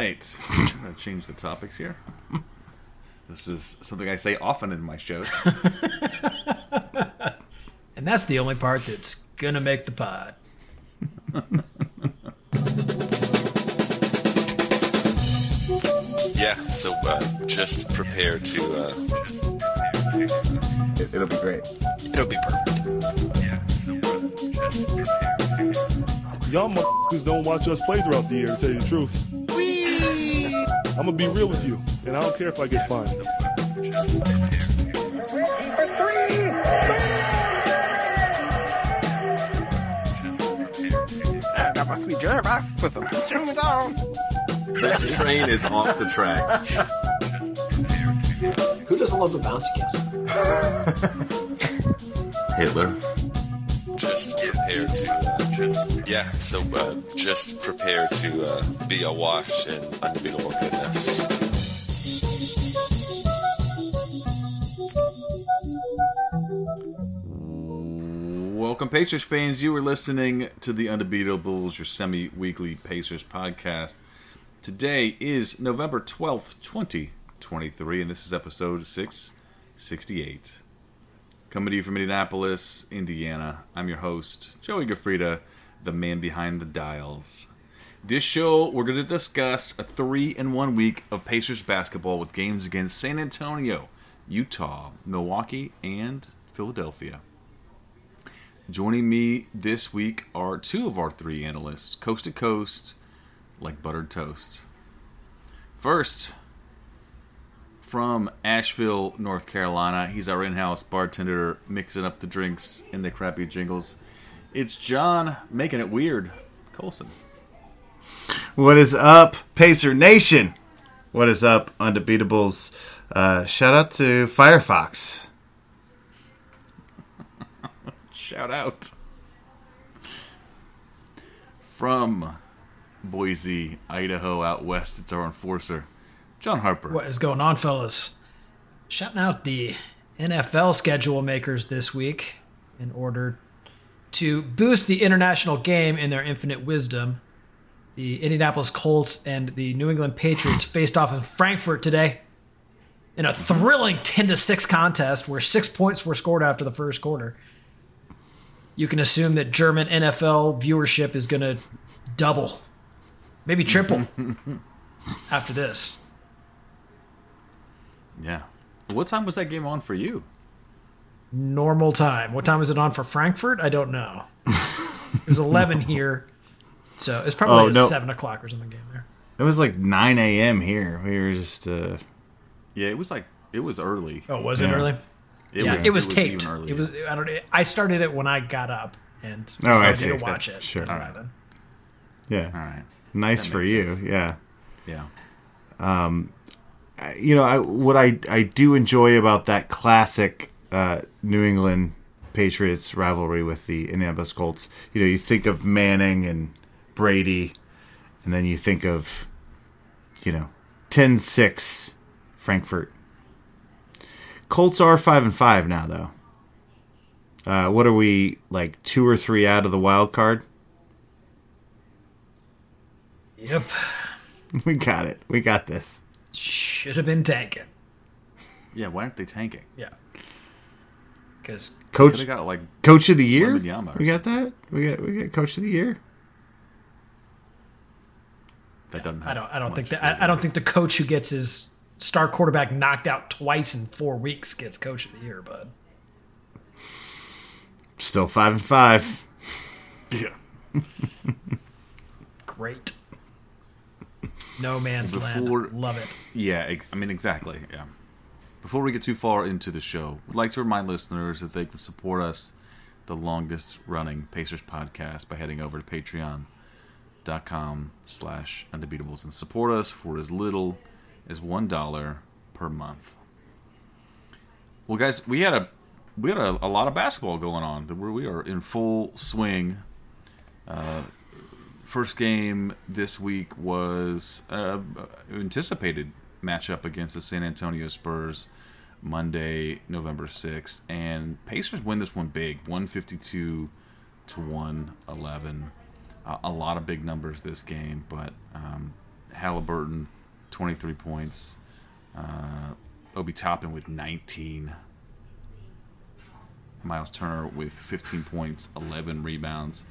right. I'm going to change the topics here. This is something I say often in my shows. And that's the only part that's gonna make the pod. Yeah, so uh, just prepare to. Uh, It, it'll be great. it'll be perfect. Y'all motherfuckers don't watch us play throughout the year, to tell you the truth. I'm gonna be real with you, and I don't care if I get fined. I got my sweet jerk off with them. String on. That train is off the tracks. Who doesn't love the bouncy castle? Hitler. Just prepare to. Yeah, so uh, just prepare to uh, be awash in unbeatable goodness. Welcome, Pacers fans. You are listening to the Undebeatables, your semi weekly Pacers podcast. Today is November 12th, 2023, and this is episode 668. Coming to you from Indianapolis, Indiana. I'm your host, Joey Gafrida, the man behind the dials. This show, we're going to discuss a three in one week of Pacers basketball with games against San Antonio, Utah, Milwaukee, and Philadelphia. Joining me this week are two of our three analysts, coast to coast, like buttered toast. First, from Asheville, North Carolina, he's our in house bartender mixing up the drinks in the crappy jingles. It's John making it weird. Colson. What is up, Pacer Nation? What is up, Undebeatables? Uh, shout out to Firefox. Shout out. From Boise, Idaho, out west, it's our enforcer, John Harper. What is going on, fellas? Shouting out the NFL schedule makers this week in order to boost the international game in their infinite wisdom. The Indianapolis Colts and the New England Patriots faced off in Frankfurt today in a thrilling 10 to 6 contest where 6 points were scored after the first quarter. You can assume that German NFL viewership is going to double, maybe triple after this. Yeah. What time was that game on for you? Normal time. What time is it on for Frankfurt? I don't know. it was 11 here. So it's probably Oh, a no. 7 o'clock or something game there. It was like 9 a.m. here. We were just, uh, Yeah, it was like it was early. Oh, was it Yeah. early? It yeah, it was, taped. even earlier. It was. I don't. I started it when I got up and Oh, I decided see. to watch it. Sure. All right. Then? yeah. all right. Nice That for you. sense. Yeah. Yeah. Um, you know, I, what I I do enjoy about that classic uh, New England Patriots rivalry with the Indianapolis Colts, you know, you think of Manning and Brady, and then you think of, you know, 10-6 Frankfurt. Colts are five and five now, though. Uh, what are we like two or three out of the wild card? Yep. We got it. We got this. Should have been tanking. Yeah, why aren't they tanking? Yeah. Because Coach Could got like Coach of the year. Wembanyama or We got that. We got we got Coach of the year. that doesn't. Have I don't. I don't think that. I, I don't think the coach who gets his star quarterback knocked out twice in four weeks gets coach of the year, bud. Still five and five. Yeah. Great. No man's Before- land. Love it. Yeah, I mean exactly. Yeah. Before we get too far into the show, we'd like to remind listeners that they can support us, the longest running Pacers podcast, by heading over to patreon.com slash undebeatables and support us for as little as one dollar per month. Well guys, we had a we had a, a lot of basketball going on. We are in full swing. Uh, first game this week was uh, anticipated matchup against the San Antonio Spurs Monday, November 6th. And Pacers win this one big 152 to 111. Uh, a lot of big numbers this game, but um, Haliburton, 23 points. Uh, Obi Toppin with 19. Miles Turner with 15 points, 11 rebounds.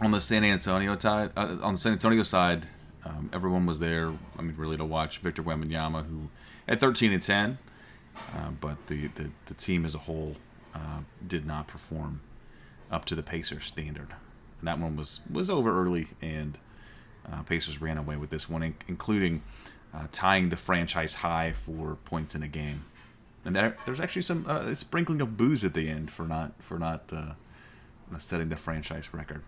On the San Antonio side, uh, on the San Antonio side, um, everyone was there. I mean, really to watch Victor Wembanyama, who at 13 and 10, uh, but the, the the team as a whole uh, did not perform up to the Pacers standard. And that one was was over early, and uh, Pacers ran away with this one, in- including uh, tying the franchise high for points in a game. And there, there's actually some uh, sprinkling of booze at the end for not for not uh, setting the franchise record.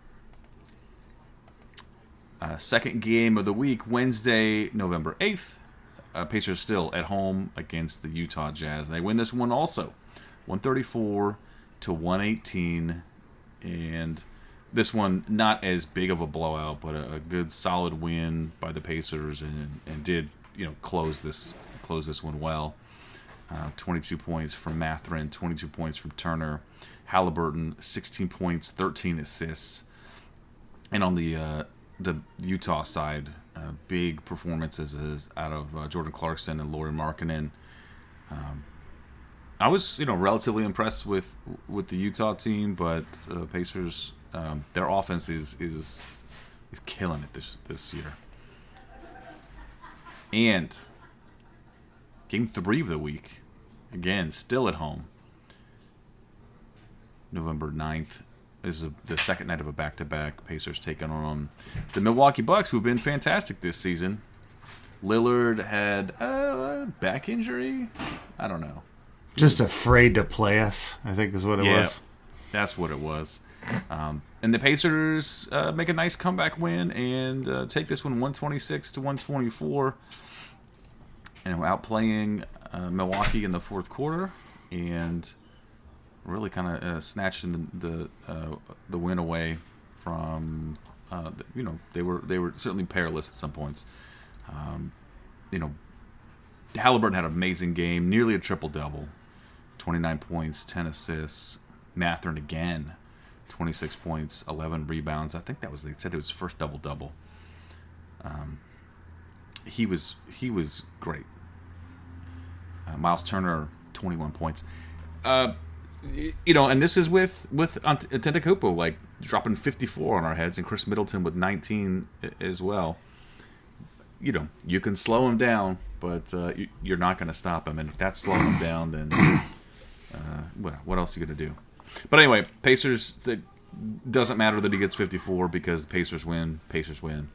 Uh, second game of the week, Wednesday, November 8th. Uh, Pacers still at home against the Utah Jazz. They win this one also, 134 to 118. And this one, not as big of a blowout, but a, a good solid win by the Pacers and, and did, you know, close this close this one well. Uh, 22 points from Mathurin, 22 points from Turner. Haliburton, 16 points, 13 assists. And on the uh, the Utah side, uh, big performances out of uh, Jordan Clarkson and Lauri Markkanen. Um, I was, you know, relatively impressed with with the Utah team, but uh, Pacers, um, their offense is is is killing it this this year. And game three of the week, again, still at home. November 9th this is a, the second night of a back-to-back. Pacers taking on the Milwaukee Bucks, who've been fantastic this season. Lillard had a back injury. I don't know. Just afraid to play us, I think is what it Yeah, was. that's what it was. Um, and the Pacers uh, make a nice comeback win and uh, take this one 126 to 124. And we're outplaying uh, Milwaukee in the fourth quarter and really kind of uh, snatching the the, uh, the win away from uh, the- you know they were they were certainly perilous at some points. Um, you know, Haliburton had an amazing game, nearly a triple double, twenty nine points, ten assists. Mathurin again, twenty six points, eleven rebounds. I think that was they said it was first double double. Um, he was he was great. Uh, Miles Turner, twenty one points. Uh, you know, and this is with with Ant- Antetokounmpo like dropping 54 on our heads, and Khris Middleton with 19 as well. You know, you can slow him down, but uh, you, you're not going to stop him. And if that's slowing him down, then uh, what, what else are you going to do? But anyway, Pacers. It doesn't matter that he gets 54 because Pacers win. Pacers win.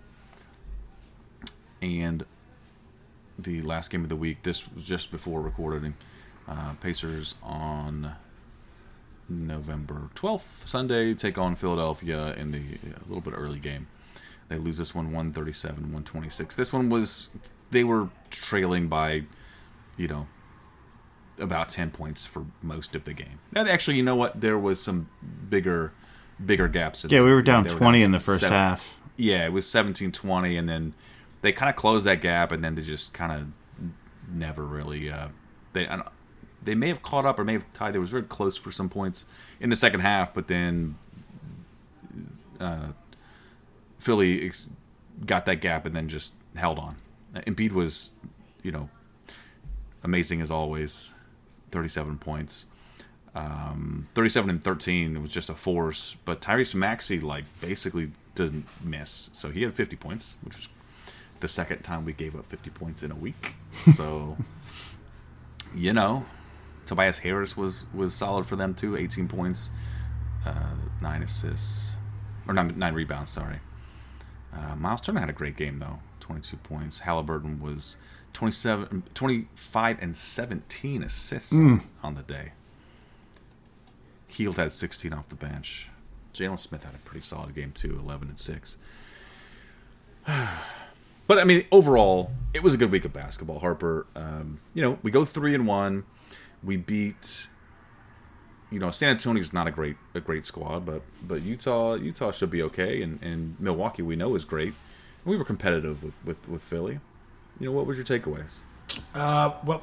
And the last game of the week. This was just before recording. Uh, Pacers on November 12th, Sunday, take on Philadelphia in the a little bit early game. They lose this one 137 126. This one was, they were trailing by, you know, about 10 points for most of the game. And actually, you know what? There was some bigger bigger gaps. Yeah, we were down They 20 in the seven- first half. yeah, it was 17 20, and then they kind of closed that gap, and then they just kind of never really. Uh, they I don't- they may have caught up or may have tied. They was very close for some points in the second half, but then uh, Philly ex- got that gap and then just held on. Uh, Embiid was, you know, amazing as always. 37 points. Um, 37 and 13 it was just a force but tyrese maxey like basically doesn't miss so he had 50 points which was the second time we gave up 50 points in a week so you know tobias harris was was solid for them too 18 points uh, nine assists or nine, nine rebounds sorry uh, miles turner had a great game though 22 points haliburton was 27 25 and 17 assists on the day Hield had 16 off the bench. Jalen Smith had a pretty solid game too, 11 and six. But I mean, overall, it was a good week of basketball. Harper, um, you know, we go three and one. We beat, you know, San Antonio's not a great a great squad, but but Utah Utah should be okay, and, and Milwaukee we know is great. We were competitive with, with with Philly. You know, what was your takeaways? Uh, well,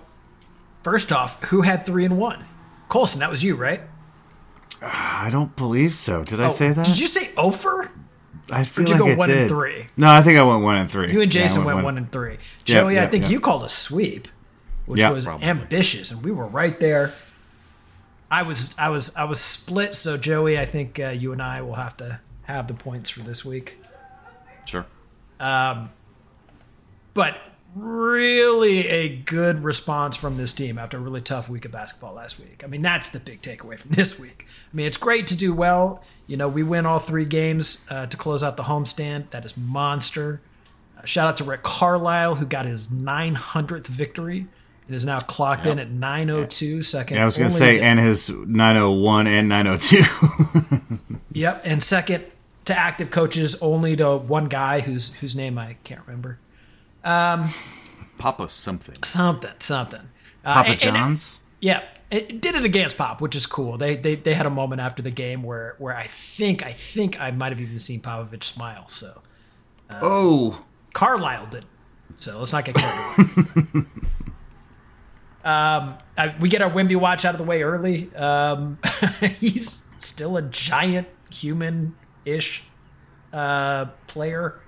first off, who had three and one? Colson, that was you, right? I don't believe so. Did I Oh, say that? Did you say Ofer? I Or feel did you like go I one did. and three? No, I think I went one and three. You and Yeah, I Jason went one and three. Yeah, Joey, I think yeah. you called a sweep, which Yeah, was probably. ambitious, and we were right there. I was, I was, I was split. So Joey, I think uh, you and I will have to have the points for this week. Sure. Um, But really, a good response from this team after a really tough week of basketball last week. I mean, that's the big takeaway from this week. I mean, it's great to do well. You know, we win all three games uh, to close out the homestand. That is monster. Uh, shout out to Rick Carlisle, who got his 900th victory and is now clocked in at 902, second. Yeah, I was going to say, and his 901 and 902. Yep, and second to active coaches, only to one guy whose whose name I can't remember. Papa something. Something, something. Uh, Papa and- and- John's? Yeah, it did it against Pop, which is cool. They they they had a moment after the game where where I think I think I might have even seen Popovich smile. So oh. Carlisle did. So let's not get carried away. um, I, we get our Wemby watch out of the way early. Um, he's still a giant human ish uh, player,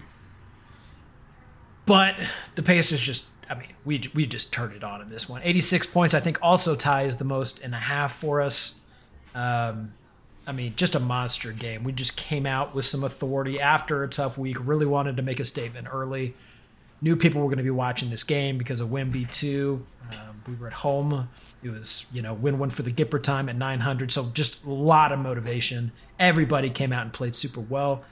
but the Pacers just. I mean, we we just turned it on in this one. 86 points, I think, also ties the most in a half for us. Um, I mean, just a monster game. We just came out with some authority after a tough week. Really wanted to make a statement early. Knew people were going to be watching this game because of Wemby too. Um, we were at home. It was you know win one for the Gipper time at 900. So just a lot of motivation. Everybody came out and played super well.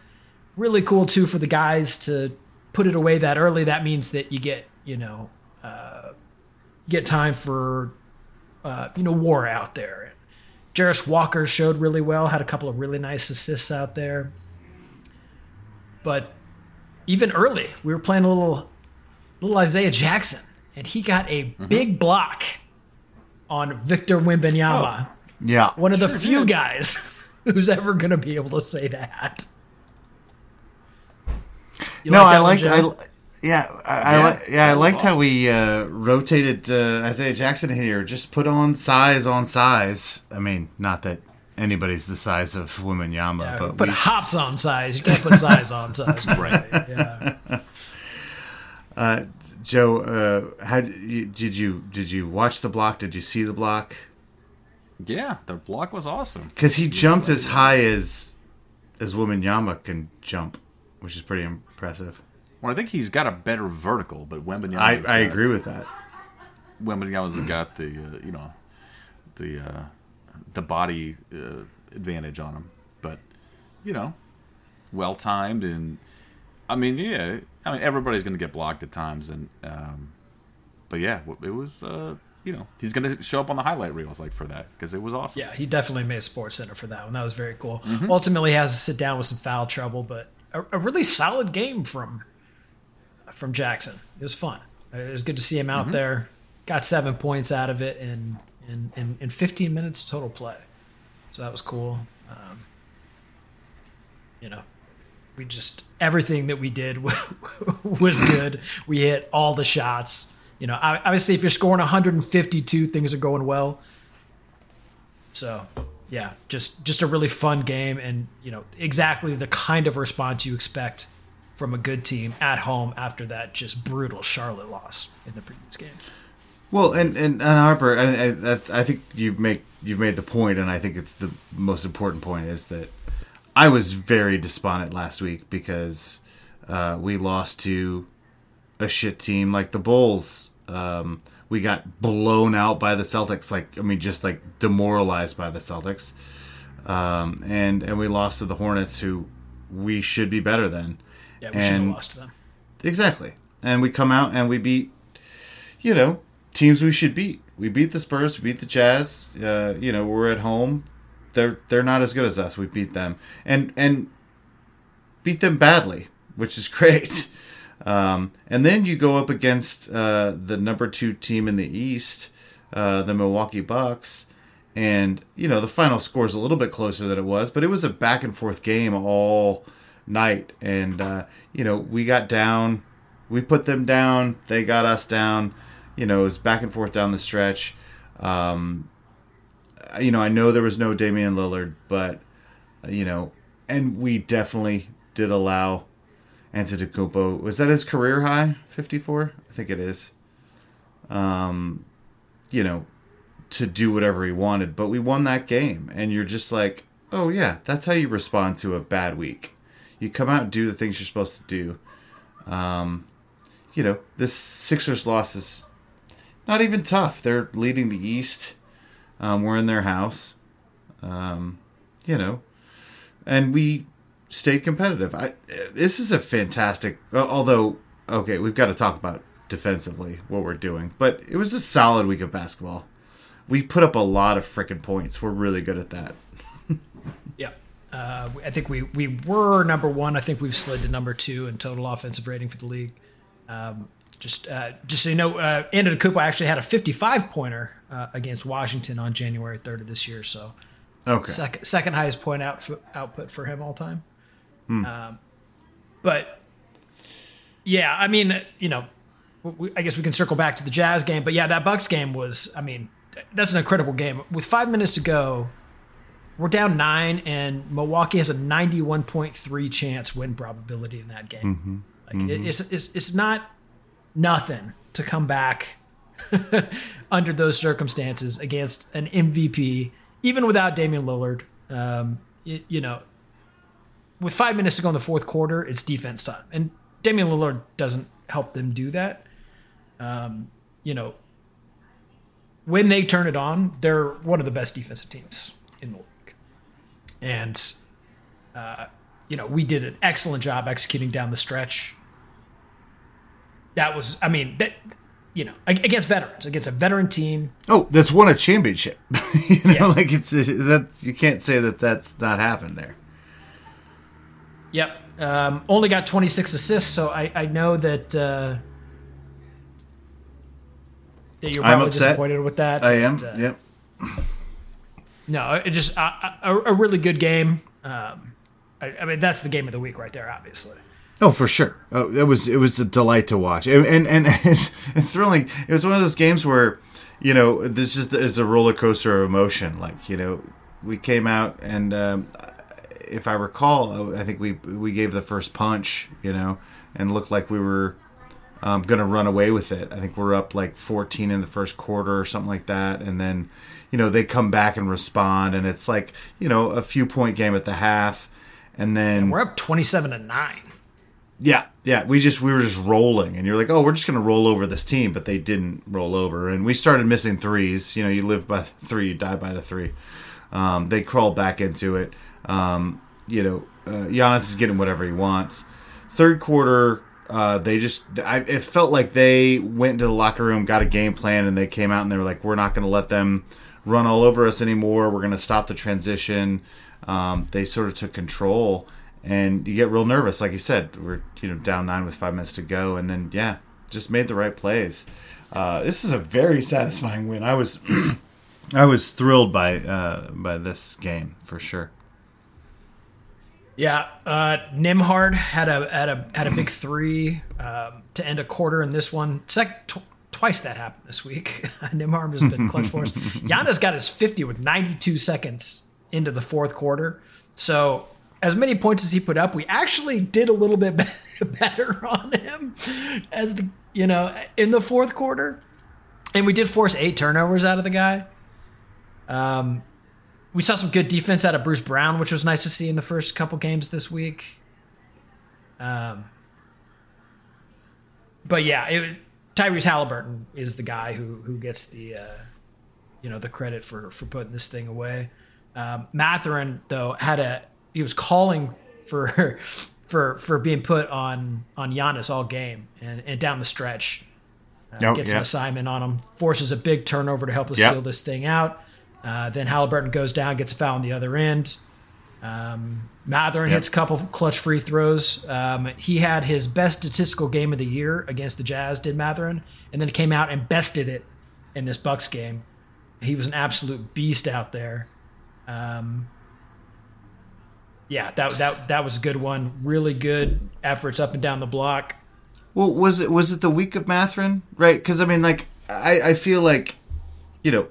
Really cool too for the guys to put it away that early. That means that you get you know uh, get time for uh, you know war out there. Jarace Walker showed really well, had a couple of really nice assists out there. But even early, we were playing a little little Isaiah Jackson, and he got a big block on Victor Wembanyama, Yeah. one of the few guys who's ever going to be able to say that. You no, like I that one, liked. I, yeah, I, I Yeah, li- yeah, I that was liked how we uh, rotated uh, Isaiah Jackson here. Just put on size on size. I mean, not that anybody's the size of Wembanyama, Yeah, but put we, hops on size. You can't put size on size. Right. Yeah. Joe, uh, how did you, did you watch the block? Did you see the block? Yeah, the block was awesome. Because he jumped as high as as Wembanyama can jump, which is pretty impressive. Well, I think he's got a better vertical, but Wembanyama. I, I agree with that. Wembanyama's got the uh, you know the uh, the body uh, advantage on him, but you know, well timed and I mean, yeah, I mean everybody's going to get blocked at times, and um, but yeah, it was uh, you know he's going to show up on the highlight reels like for that because it was awesome. Yeah, he definitely made Sports Center for that one. That was very cool. Mm-hmm. Ultimately, he has to sit down with some foul trouble, but a, a really solid game from from Jackson. It was fun. It was good to see him Mm-hmm. out there. Got seven points out of it in in, in, in 15 minutes total play, so that was cool. Um, you know, we just everything that we did was good. We hit all the shots. You know, obviously, if you're scoring 152, things are going well. So, yeah, just just a really fun game, and you know exactly the kind of response you expect from a good team at home after that just brutal Charlotte loss in the previous game. Well, and and, and Harper, I, I, I think you make you've made the point, and I think it's the most important point is that I was very despondent last week because uh, we lost to a shit team like the Bulls. Um, we got blown out by the Celtics, like I mean, just like demoralized by the Celtics, um, and and we lost to the Hornets, who we should be better than. Yeah, we should have And- lost to them. Exactly. And we come out and we beat, you know, teams we should beat. We beat the Spurs, we beat the Jazz. Uh, you know, we're at home. They're they're not as good as us. We beat them and and beat them badly, which is great. Um, and then you go up against uh, the number two team in the East, uh, the Milwaukee Bucks, and you know the final score is a little bit closer than it was, but it was a back and forth game all night, and uh, you know we got down, we put them down, they got us down. You know it was back and forth down the stretch. Um, you know I know there was no Damian Lillard, but uh, you know, and we definitely did allow Antetokounmpo. Was that his career high? Fifty four, I think it is. Um, you know, to do whatever he wanted, but we won that game, and you're just like, oh yeah, that's how you respond to a bad week. You come out and do the things you're supposed to do. Um, you know, this Sixers loss is not even tough. They're leading the East. Um, we're in their house. Um, you know, and we stayed competitive. I, this is a fantastic. Although, okay, we've got to talk about defensively what we're doing, but it was a solid week of basketball. We put up a lot of freaking points. We're really good at that. Yeah. Uh, I think we, we were number one. I think we've slid to number two in total offensive rating for the league. Um, just uh, just so you know, uh, Antetokounmpo actually had a 55 pointer uh, against Washington on January 3rd of this year. So Okay. second second highest point out output for him all time. Um, but yeah, I mean, you know, we, I guess we can circle back to the Jazz game, but yeah, that Bucks game was. I mean, that's an incredible game. With five minutes to go, we're down nine, and Milwaukee has a ninety-one point three chance win probability in that game. Like it, it's it's it's not nothing to come back under those circumstances against an MVP, even without Damian Lillard. Um, y- you know, with five minutes to go in the fourth quarter, it's defense time, and Damian Lillard doesn't help them do that. Um, you know, when they turn it on, they're one of the best defensive teams in the league, and uh, you know we did an excellent job executing down the stretch. That was, I mean, that you know, against veterans, against a veteran team, Oh, that's won a championship. you know, Yeah. like it's that you can't say that that's not happened there. Yep. Um, only got 26 assists, so I, I know that uh, that you're I'm probably disappointed with that. I am. but, uh, yep. No, it just uh, a, a really good game. Um, I, I mean, that's the game of the week right there, obviously. Oh, for sure. Oh, it was it was a delight to watch, and and, and it's, it's thrilling. It was one of those games where, you know, this just is a roller coaster of emotion. Like you know, we came out, and um, if I recall, I think we we gave the first punch, you know, and looked like we were um, going to run away with it. I think we're up like 14 in the first quarter or something like that, and then you know they come back and respond, and it's like you know a few point game at the half, and then We're up 27 to nine. Yeah, yeah. We just we were just rolling, and you're like, oh, we're just gonna roll over this team, but they didn't roll over, and we started missing threes. You know, you live by the three, you die by the three. Um, they crawled back into it. Um, you know, uh, Giannis is getting whatever he wants. Third quarter, uh, they just I, it felt like they went into the locker room, got a game plan, and they came out and they were like, we're not to let them run all over us anymore. We're to stop the transition. Um, they sort of took control, and you get real nervous. Like you said, we're you know down nine with five minutes to go, and then yeah, just made the right plays. Uh, this is a very satisfying win. I was I was thrilled by uh, by this game for sure. Yeah, uh, Nembhard had a had a had a big three um, to end a quarter in this one. Sec- tw- twice that happened this week. Nembhard has been clutch for us. Giannis got his 50 with 92 seconds into the fourth quarter. So as many points as he put up, we actually did a little bit better on him as the you know in the fourth quarter, and we did force eight turnovers out of the guy. Um, we saw some good defense out of Bruce Brown, which was nice to see in the first couple games this week. Um, but yeah, it, Tyrese Haliburton is the guy who who gets the uh, you know the credit for for putting this thing away. Um, Mathurin though had a he was calling for for for being put on on Giannis all game and, and down the stretch. Uh, gets an assignment on him, forces a big turnover to help us Yep. seal this thing out. Uh, then Haliburton goes down, gets a foul on the other end. Um, Mathurin hits a couple clutch free throws. Um, he had his best statistical game of the year against the Jazz, did Mathurin, and then came out and bested it in this Bucks game. He was an absolute beast out there. Um, yeah, that that that was a good one. Really good efforts up and down the block. Well, was it was it the week of Mathurin, right? Because I mean, like I, I feel like, you know,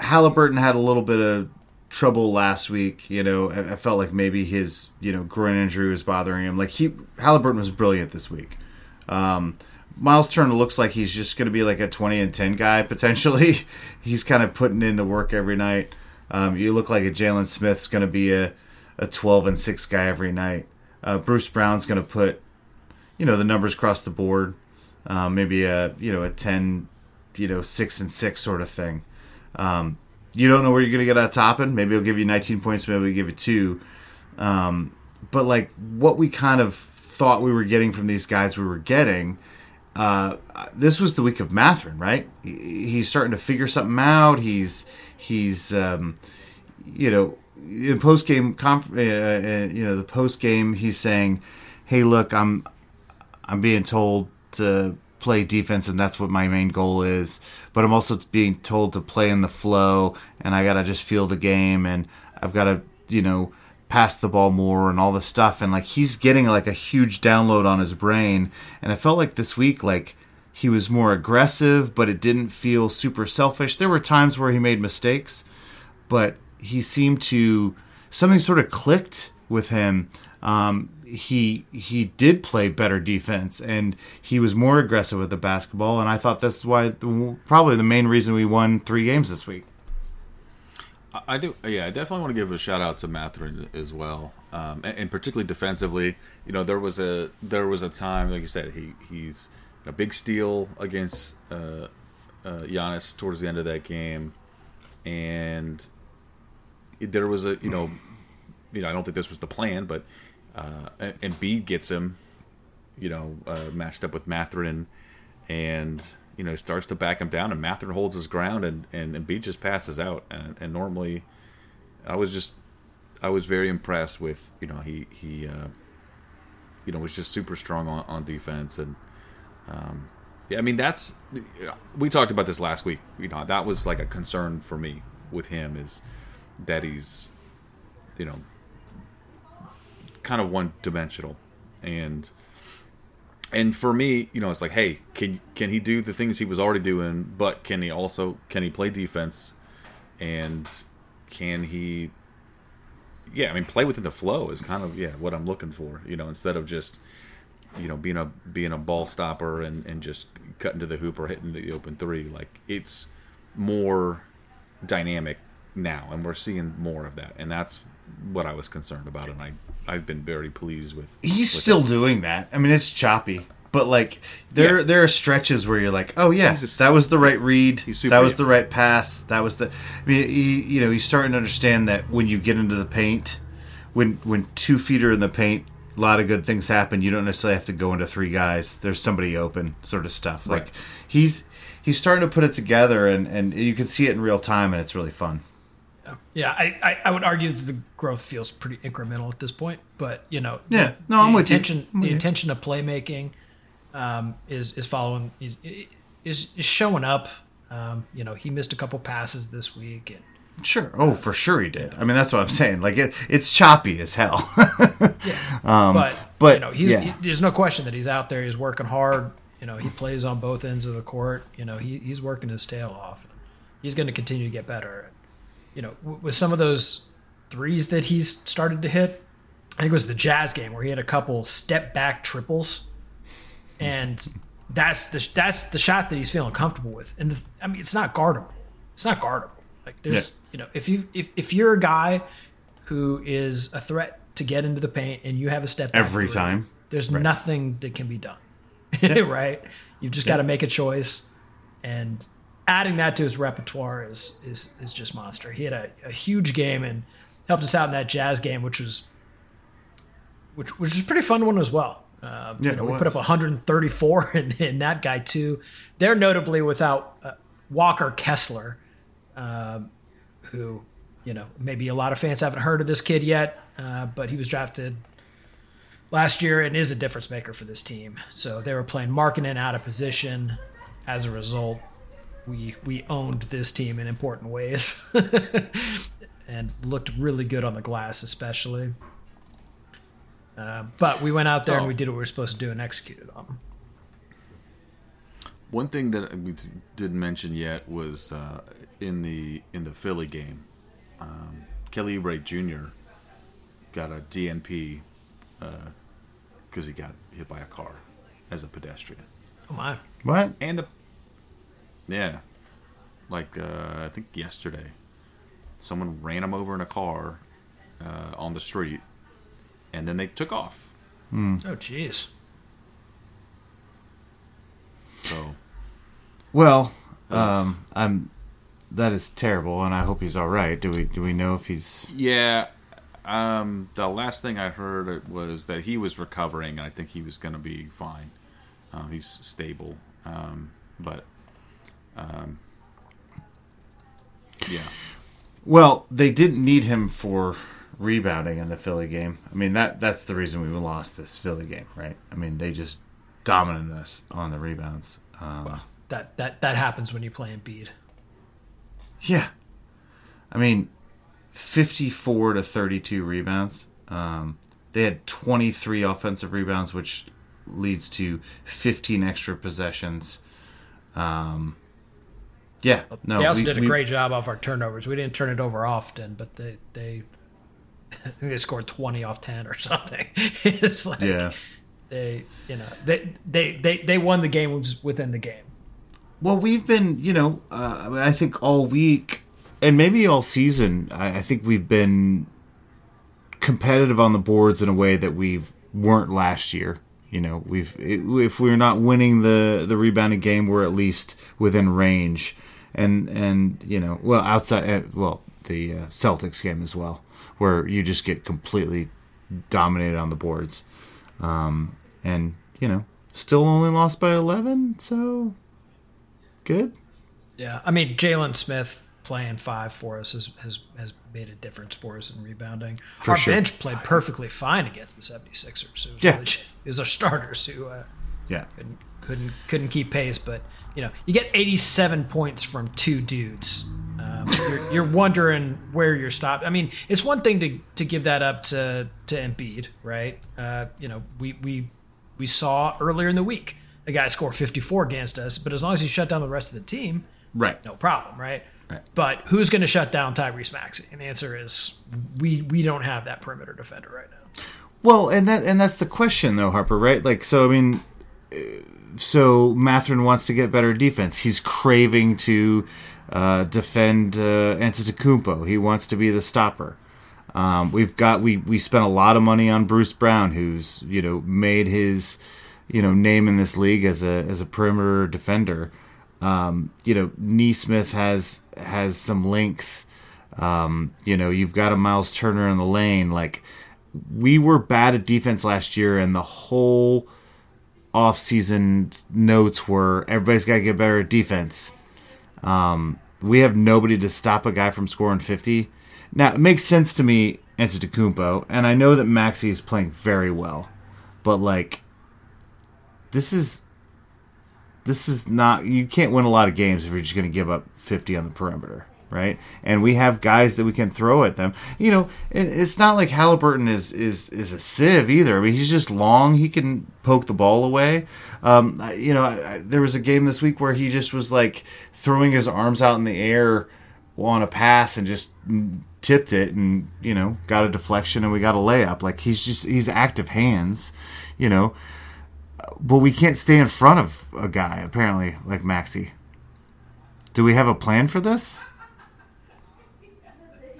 Haliburton had a little bit of trouble last week. You know, I, I felt like maybe his you know groin injury was bothering him. Like he Haliburton was brilliant this week. Um, Miles Turner looks like he's just going to be like a 20 and 10 guy potentially. he's kind of putting in the work every night. Um, you look like a Jalen Smith's going to be a, a 12 and 6 guy every night. Uh, Bruce Brown's going to put, you know, the numbers across the board. Um, maybe a, you know, a 10, you know, 6 and 6 sort of thing. Um, you don't know where you're going to get out Toppin. Maybe he'll give you 19 points. Maybe he'll give you two. Um, but like what we kind of thought we were getting from these guys, we were getting – uh, this was the week of Mathurin, right? He's starting to figure something out. He's he's um, you know in post game conf- uh, uh, you know the post game he's saying, "Hey, look, I'm I'm being told to play defense, and that's what my main goal is. But I'm also being told to play in the flow, and I gotta just feel the game, and I've got to you know." pass the ball more and all this stuff and like he's getting like a huge download on his brain and i felt like this week like he was more aggressive but it didn't feel super selfish there were times where he made mistakes but he seemed to something sort of clicked with him um, he he did play better defense and he was more aggressive with the basketball and i thought that's why probably the main reason we won three games this week I do. Yeah, I definitely want to give a shout out to Mathurin as well, um, and, and, particularly defensively. You know, there was a there was a time, like you said, he he's a big steal against uh, uh, Giannis towards the end of that game, and there was a you know, you know, I don't think this was the plan, but uh, Embiid gets him, you know, uh, matched up with Mathurin, and you know, he starts to back him down, and Mathurin holds his ground, and and Embiid just passes out. And, and normally, I was just, I was very impressed with, you know, he he, uh, you know, was just super strong on, on defense, and um, yeah, I mean that's, we talked about this last week. You know, that was like a concern for me with him is that he's, you know, kind of one dimensional, and and for me, you know, it's like, hey, can can he do the things he was already doing, but can he also can he play defense, and can he, yeah, I mean, play within the flow is kind of yeah what I'm looking for, you know, instead of just, you know, being a being a ball stopper and and just cutting to the hoop or hitting the open three, like it's more dynamic now, and we're seeing more of that, and that's what I was concerned about, and I I've been very pleased with. He's with still doing that. I mean, it's choppy, but like there yeah. there are stretches where you're like, oh yeah, just, that was the right read. that was the right pass. That was the. I mean, he, you know, he's starting to understand that when you get into the paint, when when two feet are in the paint, a lot of good things happen. You don't necessarily have to go into three guys. There's somebody open, sort of stuff. Like he's he's starting to put it together, and and you can see it in real time, and it's really fun. Yeah, I, I, I, would argue that the growth feels pretty incremental at this point, but you know, yeah, the, no, I'm the with intention, you. the intention of playmaking um, is is following is, is is showing up. Um, you know, he missed a couple passes this week, and sure, oh, for sure he did. I mean, that's what I'm saying. Like it, it's choppy as hell. yeah, um, but but you know, he's yeah. he, there's no question that he's out there. He's working hard. You know, he plays on both ends of the court. You know, he, he's working his tail off. He's going to continue to get better you know, with some of those threes that he's started to hit, I think it was the Jazz game where he had a couple step back triples, and that's the that's the shot that he's feeling comfortable with. And the, I mean, it's not guardable. It's not guardable. Like there's, yeah. You know, if you if, if you're a guy who is a threat to get into the paint and you have a step every time, there's right. nothing that can be done. Yeah. right? You've just yeah. got to make a choice, and adding that to his repertoire is is is just monster. He had a, a huge game and helped us out in that Jazz game, which was which which was pretty fun one as well. Uh, yeah, you know, we put up 134 in, in, that guy too. They're notably without uh, Walker Kessler, uh, who you know maybe a lot of fans haven't heard of this kid yet, uh, but he was drafted last year and is a difference maker for this team. So they were playing Markkanen out of position. As a result, we we owned this team in important ways and looked really good on the glass, especially. Uh, but we went out there oh. and we did what we were supposed to do and executed on them. One thing that we didn't mention yet was uh, in the in the Philly game, um, Kelly Oubre Jr. got a DNP because he got hit by a car as a pedestrian. Oh my. What? And the yeah, like uh, I think yesterday, someone ran him over in a car uh, on the street, and then they took off. Oh jeez. So Well, um, I'm. That is terrible, and I hope he's all right. Do we do we know if he's? yeah, um, the last thing I heard was that he was recovering, and I think he was going to be fine. Uh, he's stable, um, but um, yeah, Well, they didn't need him for rebounding in the Philly game. I mean that that's the reason we lost this Philly game, right? I mean they just dominated us on the rebounds. Um, That that that happens when you play Embiid. Yeah. I mean, 54 to 32 rebounds. Um, they had 23 offensive rebounds, which leads to 15 extra possessions. Um, yeah. No, they also we- did a we- great job off our turnovers. We didn't turn it over often, but they they I think they scored twenty off ten or something. it's like Yeah. they you know they they they, they won the game within the game. Well, we've been, you know, uh, I, think all week and maybe all season, I, I think we've been competitive on the boards in a way that we weren't last year. You know, we've if we're not winning the the rebounding game, we're at least within range, and and you know, well outside, uh, well the uh, Celtics game as well, where you just get completely dominated on the boards, um, and you know, still only lost by eleven, so good. Yeah, I mean Jalen Smith playing five for us has, has has made a difference for us in rebounding. For our sure. bench played perfectly fine against the 76ers. It was Yeah. it was our starters who uh, Yeah. couldn't couldn't couldn't keep pace. But you know, you get 87 points from two dudes. Um, you're, you're wondering where you're stopped. I mean, it's one thing to, to give that up to to Embiid, right? Uh, you know, we we we saw earlier in the week a guy score 54 against us, but as long as he shut down the rest of the team, Right. no problem, right? Right. But who's going to shut down Tyrese Maxey? And the answer is we we don't have that perimeter defender right now. Well, and that and that's the question though, Harper, right? Like so I mean uh, so Mathurin wants to get better defense. He's craving to uh, defend uh, Antetokounmpo. He wants to be the stopper. Um, we've got we we spent a lot of money on Bruce Brown, who's you know made his you know name in this league as a as a perimeter defender. Um, you know, Nesmith has has some length. Um, you know, you've got a Miles Turner in the lane. Like we were bad at defense last year, and the whole off-season notes were everybody's got to get better at defense. Um, we have nobody to stop a guy from scoring 50. Now, it makes sense to me, Antetokounmpo, and I know that Maxey is playing very well, but like, this is this is not you can't win a lot of games if you're just going to give up 50 on the perimeter right? And we have guys that we can throw at them. You know it's not like haliburton is is is a sieve either. I mean he's just long. He can poke the ball away. Um, you know I, I, there was a game this week where he just was like throwing his arms out in the air on a pass and just tipped it and you know got a deflection and we got a layup. Like he's just he's active hands you know but we can't stay in front of a guy apparently like Maxey. Do we have a plan for this?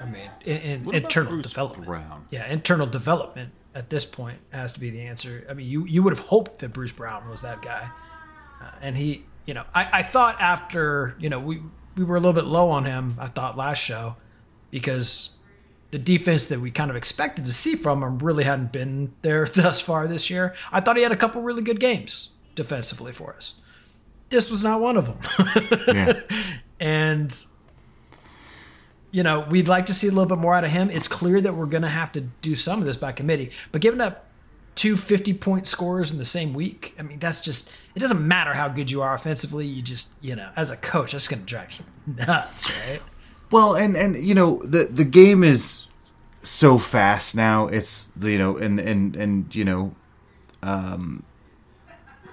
I mean, in, in internal Bruce development. Brown? Yeah, internal development at this point has to be the answer. I mean, you you would have hoped that Bruce Brown was that guy, uh, and he, you know, I, I thought after you know we we were a little bit low on him. I thought last show because the defense that we kind of expected to see from him really hadn't been there thus far this year. I thought he had a couple really good games defensively for us. This was not one of them. Yeah. and you know we'd like to see a little bit more out of him it's clear that we're going to have to do some of this by committee but giving up two 50 point scores in the same week i mean that's just it doesn't matter how good you are offensively you just you know as a coach that's going to drive you nuts right Well, and and you know the the game is so fast now. It's you know and and and you know, um,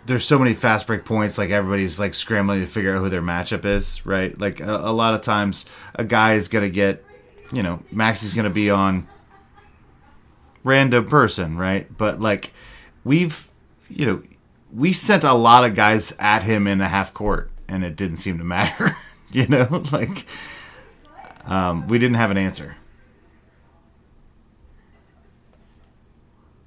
there's so many fast break points. Like everybody's like scrambling to figure out who their matchup is. Right. Like a, a lot of times, a guy is gonna get you know, Max is to be on random person, right? But like we've, you know, we sent a lot of guys at him in a half court, and it didn't seem to matter. you know, like um, we didn't have an answer.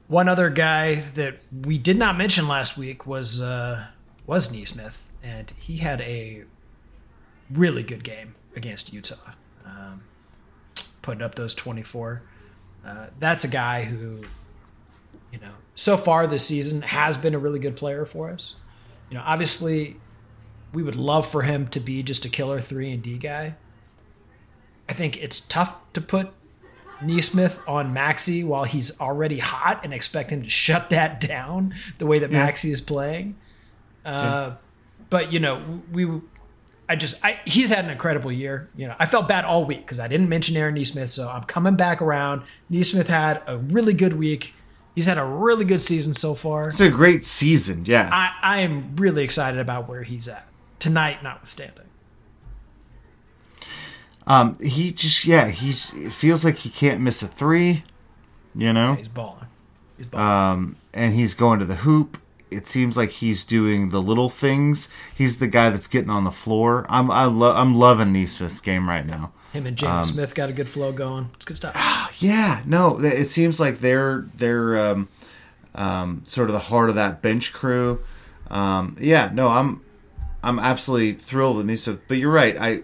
One other guy that we did not mention last week was uh, was Nesmith, and he had a really good game against Utah, um, putting up those twenty four. Uh, that's a guy who, you know, so far this season has been a really good player for us. You know, obviously, we would love for him to be just a killer three and D guy. I think it's tough to put Nesmith on Maxey while he's already hot and expect him to shut that down the way that Yeah. Maxey is playing. Uh, But you know, we, I just, I, he's had an incredible year. You know, I felt bad all week because I didn't mention Aaron Nesmith, so I'm coming back around. Nesmith had a really good week. He's had a really good season so far. It's a great season, yeah. I, I am really excited about where he's at tonight, notwithstanding. Um, he just yeah, he's it feels like he can't miss a three, you know. He's balling. He's balling. um, and he's going to the hoop. It seems like he's doing the little things. He's the guy that's getting on the floor. I'm I lo- I'm loving Nesmith's game right now. Him and James Smith got a good flow going. It's good stuff. Yeah, no, it seems like they're they're um, um, sort of the heart of that bench crew. Um, yeah, no, I'm I'm absolutely thrilled with Nesmith. But you're right, I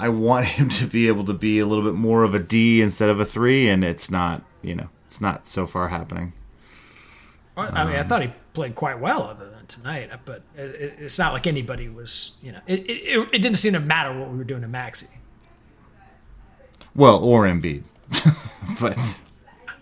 I want him to be able to be a little bit more of a D instead of a three, and it's not. You know, it's not so far happening. I mean, I um, thought he played quite well other than tonight, uh, but it, it, it's not like anybody was, you know, it, it, it didn't seem to matter what we were doing to Maxey. Well, or Embiid, but.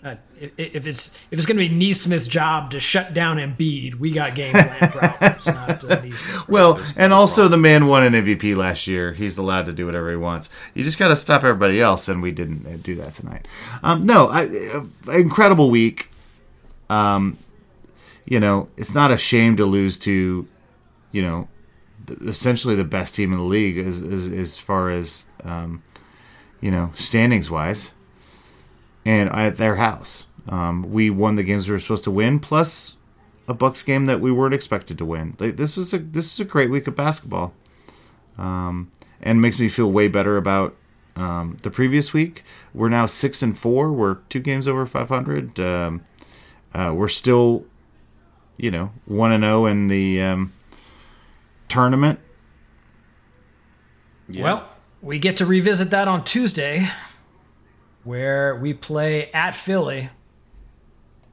Uh, if, it's if it's going to be Nesmith's job to shut down Embiid, we got game plan problems, not uh. Well, and also the man won an MVP last year. He's allowed to do whatever he wants. You just got to stop everybody else, and we didn't uh, do that tonight. Um, no, I, uh, incredible week. Um, you know, it's not a shame to lose to, you know, th- essentially the best team in the league as as, as far as um, you know standings wise, and at their house. Um, we won the games we were supposed to win, plus a Bucks game that we weren't expected to win. This was a this is a great week of basketball, um, and makes me feel way better about um, the previous week. We're now six and four. We're two games over five hundred. Um, uh, we're still, you know, one and zero in the um, tournament. Yeah. Well, we get to revisit that on Tuesday, where we play at Philly.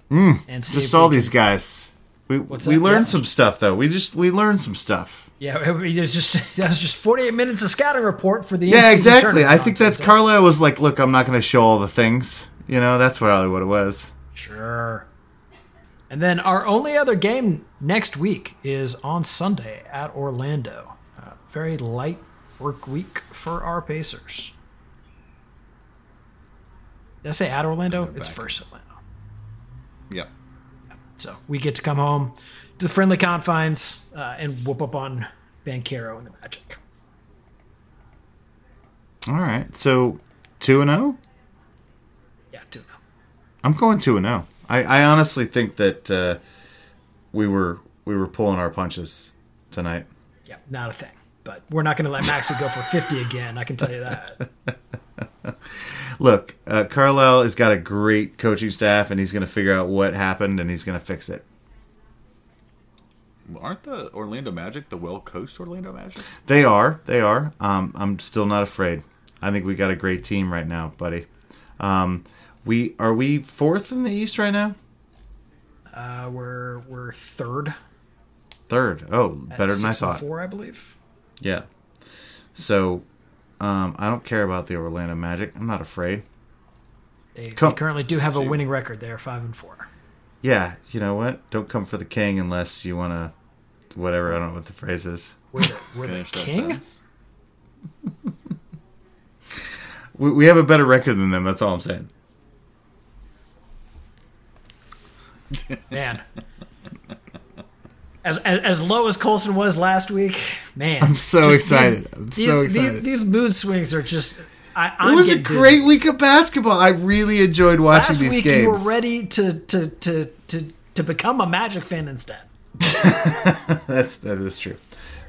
and see Just all these can- guys. We What's we that? learned Yeah. some stuff though. We just we learned some stuff. Yeah, it was just that was just 48 minutes of scouting report for the Yeah, exactly. I think that's. Carlisle was like, look, I'm not going to show all the things. You know, that's probably what it was. Sure. And then our only other game next week is on Sunday at Orlando. Uh, very light work week for our Pacers. Did I say at Orlando? It's first Orlando. Yep. So we get to come home to the friendly confines uh, and whoop up on Banchero and the Magic. All right. So 2 and 0? Yeah, do know. I'm going 2 and 0. I I honestly think that uh, we were we were pulling our punches tonight. Yeah, not a thing. But we're not going to let Maxey go for 50 again. I can tell you that. Look, uh, Carlisle has got a great coaching staff, and he's going to figure out what happened, and he's going to fix it. Aren't the Orlando Magic the well coached Orlando Magic? They are. They are. Um, I'm still not afraid. I think we got a great team right now, buddy. Um, we are we fourth in the East right now. Uh, we're we're third. Third. Oh, at better than I six and thought. Four, I believe. Yeah. So, um, I don't care about the Orlando Magic. I'm not afraid. They, Come- they currently do have a winning record. They are five and four. Yeah. You know what? Don't come for the king unless you want to. Whatever. I don't know what the phrase is. We're the, we're the king. We, we have a better record than them. That's all I'm saying. Man. As, as as low as Colson was last week, man. I'm so excited. These, I'm these, so these- excited. These, mood swings are just I, It I'm was a getting dizzy. great week of basketball. I really enjoyed watching Last these week games. you were ready to to to to to become a Magic fan instead. That's that is true.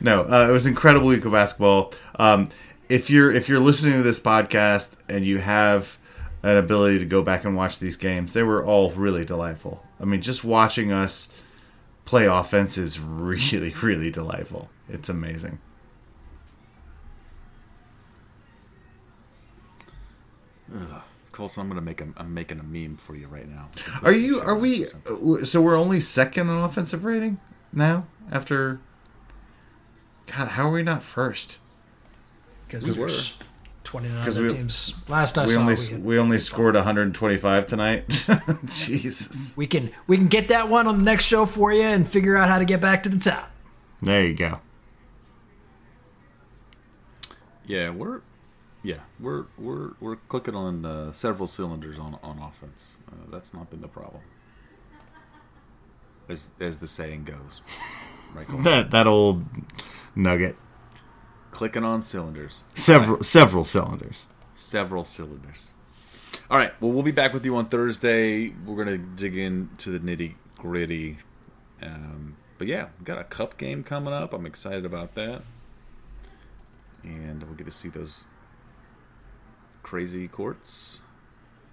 No, uh, it was an incredible week of basketball. Um, if you're if you're listening to this podcast and you have an ability to go back and watch these games, they were all really delightful. I mean, just watching us play offense is really really delightful. It's amazing. Colson, I'm gonna make a, I'm making a meme for you right now. Are you? Are we? uh, So we're only second in offensive rating now after. God, how are we not first? Because We were. There's 29 'Cause we- teams. Last I We saw, only we, we only scored 125 tonight. Jesus. we can we can get that one on the next show for you and figure out how to get back to the top. There you go. Yeah, we're yeah we're we're we're clicking on uh, several cylinders on on offense. Uh, that's not been the problem, as as the saying goes. Right, Colson? That that old nugget. Clicking on cylinders. Several several cylinders. several cylinders. All right. Well, we'll be back with you on Thursday. We're gonna dig into the nitty gritty. Um, but yeah, we got a cup game coming up. I'm excited about that, and we'll get to see those crazy courts,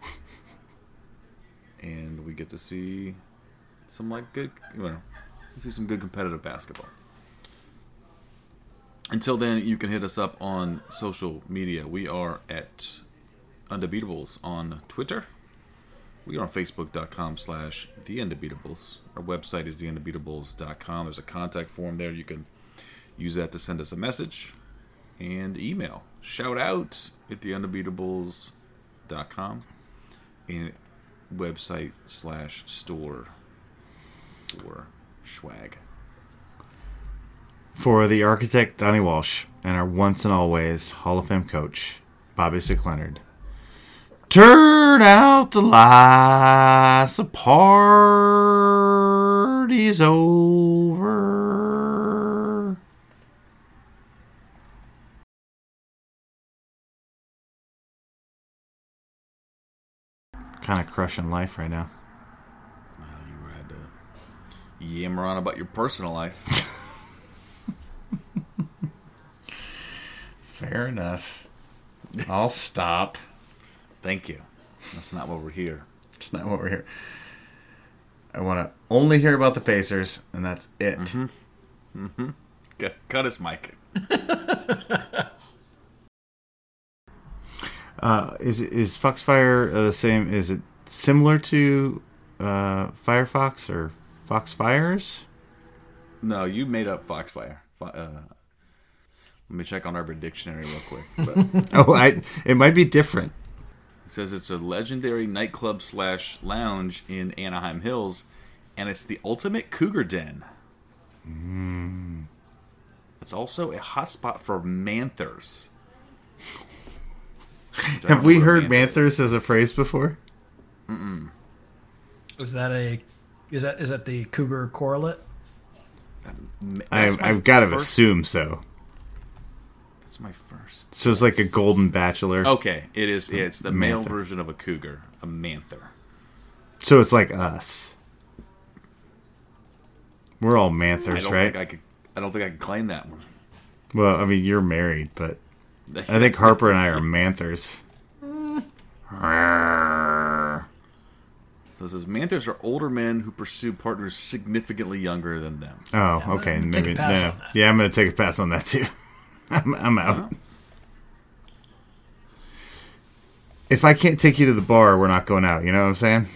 and we get to see some like good, you know, see some good competitive basketball. Until then, you can hit us up on social media. We are at Undebeatables on Twitter. We are on Facebook.com slash The Undebeatables. Our website is TheUndebeatables.com. There's a contact form there. You can use that to send us a message and email. Shout out at TheUndebeatables.com and website slash store for swag. For the architect Donnie Walsh and our once and always Hall of Fame coach Bobby Slick Leonard. Turn out the lights, the party's over. Kind of crushing life right now. Well, you had to yammer on about your personal life. Fair enough. I'll stop. Thank you. That's not what we're here. It's not what we're here. I want to only hear about the Pacers, and that's it. Cut, cut his mic. Uh, is is Foxfire uh, the same? Is it similar to uh, Firefox or Foxfires? No, you made up Foxfire. Uh, let me check on Urban Dictionary real quick. But Oh, I it might be different. It says it's a legendary nightclub slash lounge in Anaheim Hills, and it's the ultimate cougar den. It's also a hotspot for manthers. Which I don't Have we heard manther is. Manthers as a phrase before? Mm. Is that a is that is that the cougar correlate? I, That's my I've got to assume so. That's my first. So it's like a golden bachelor. Okay, it is. Yeah, it's the male Manther. version of a cougar, a manther. So it's like us. We're all I Manthers, don't right? think I could. I don't think I can claim that one. well, I mean, you're married, but I think Harper and I are Manthers. So it says manthers are older men who pursue partners significantly younger than them. Oh, okay. take a Maybe pass no. on that. Yeah, I'm gonna take a pass on that too. I'm, I'm out. If I can't take you to the bar, we're not going out. You know what I'm saying?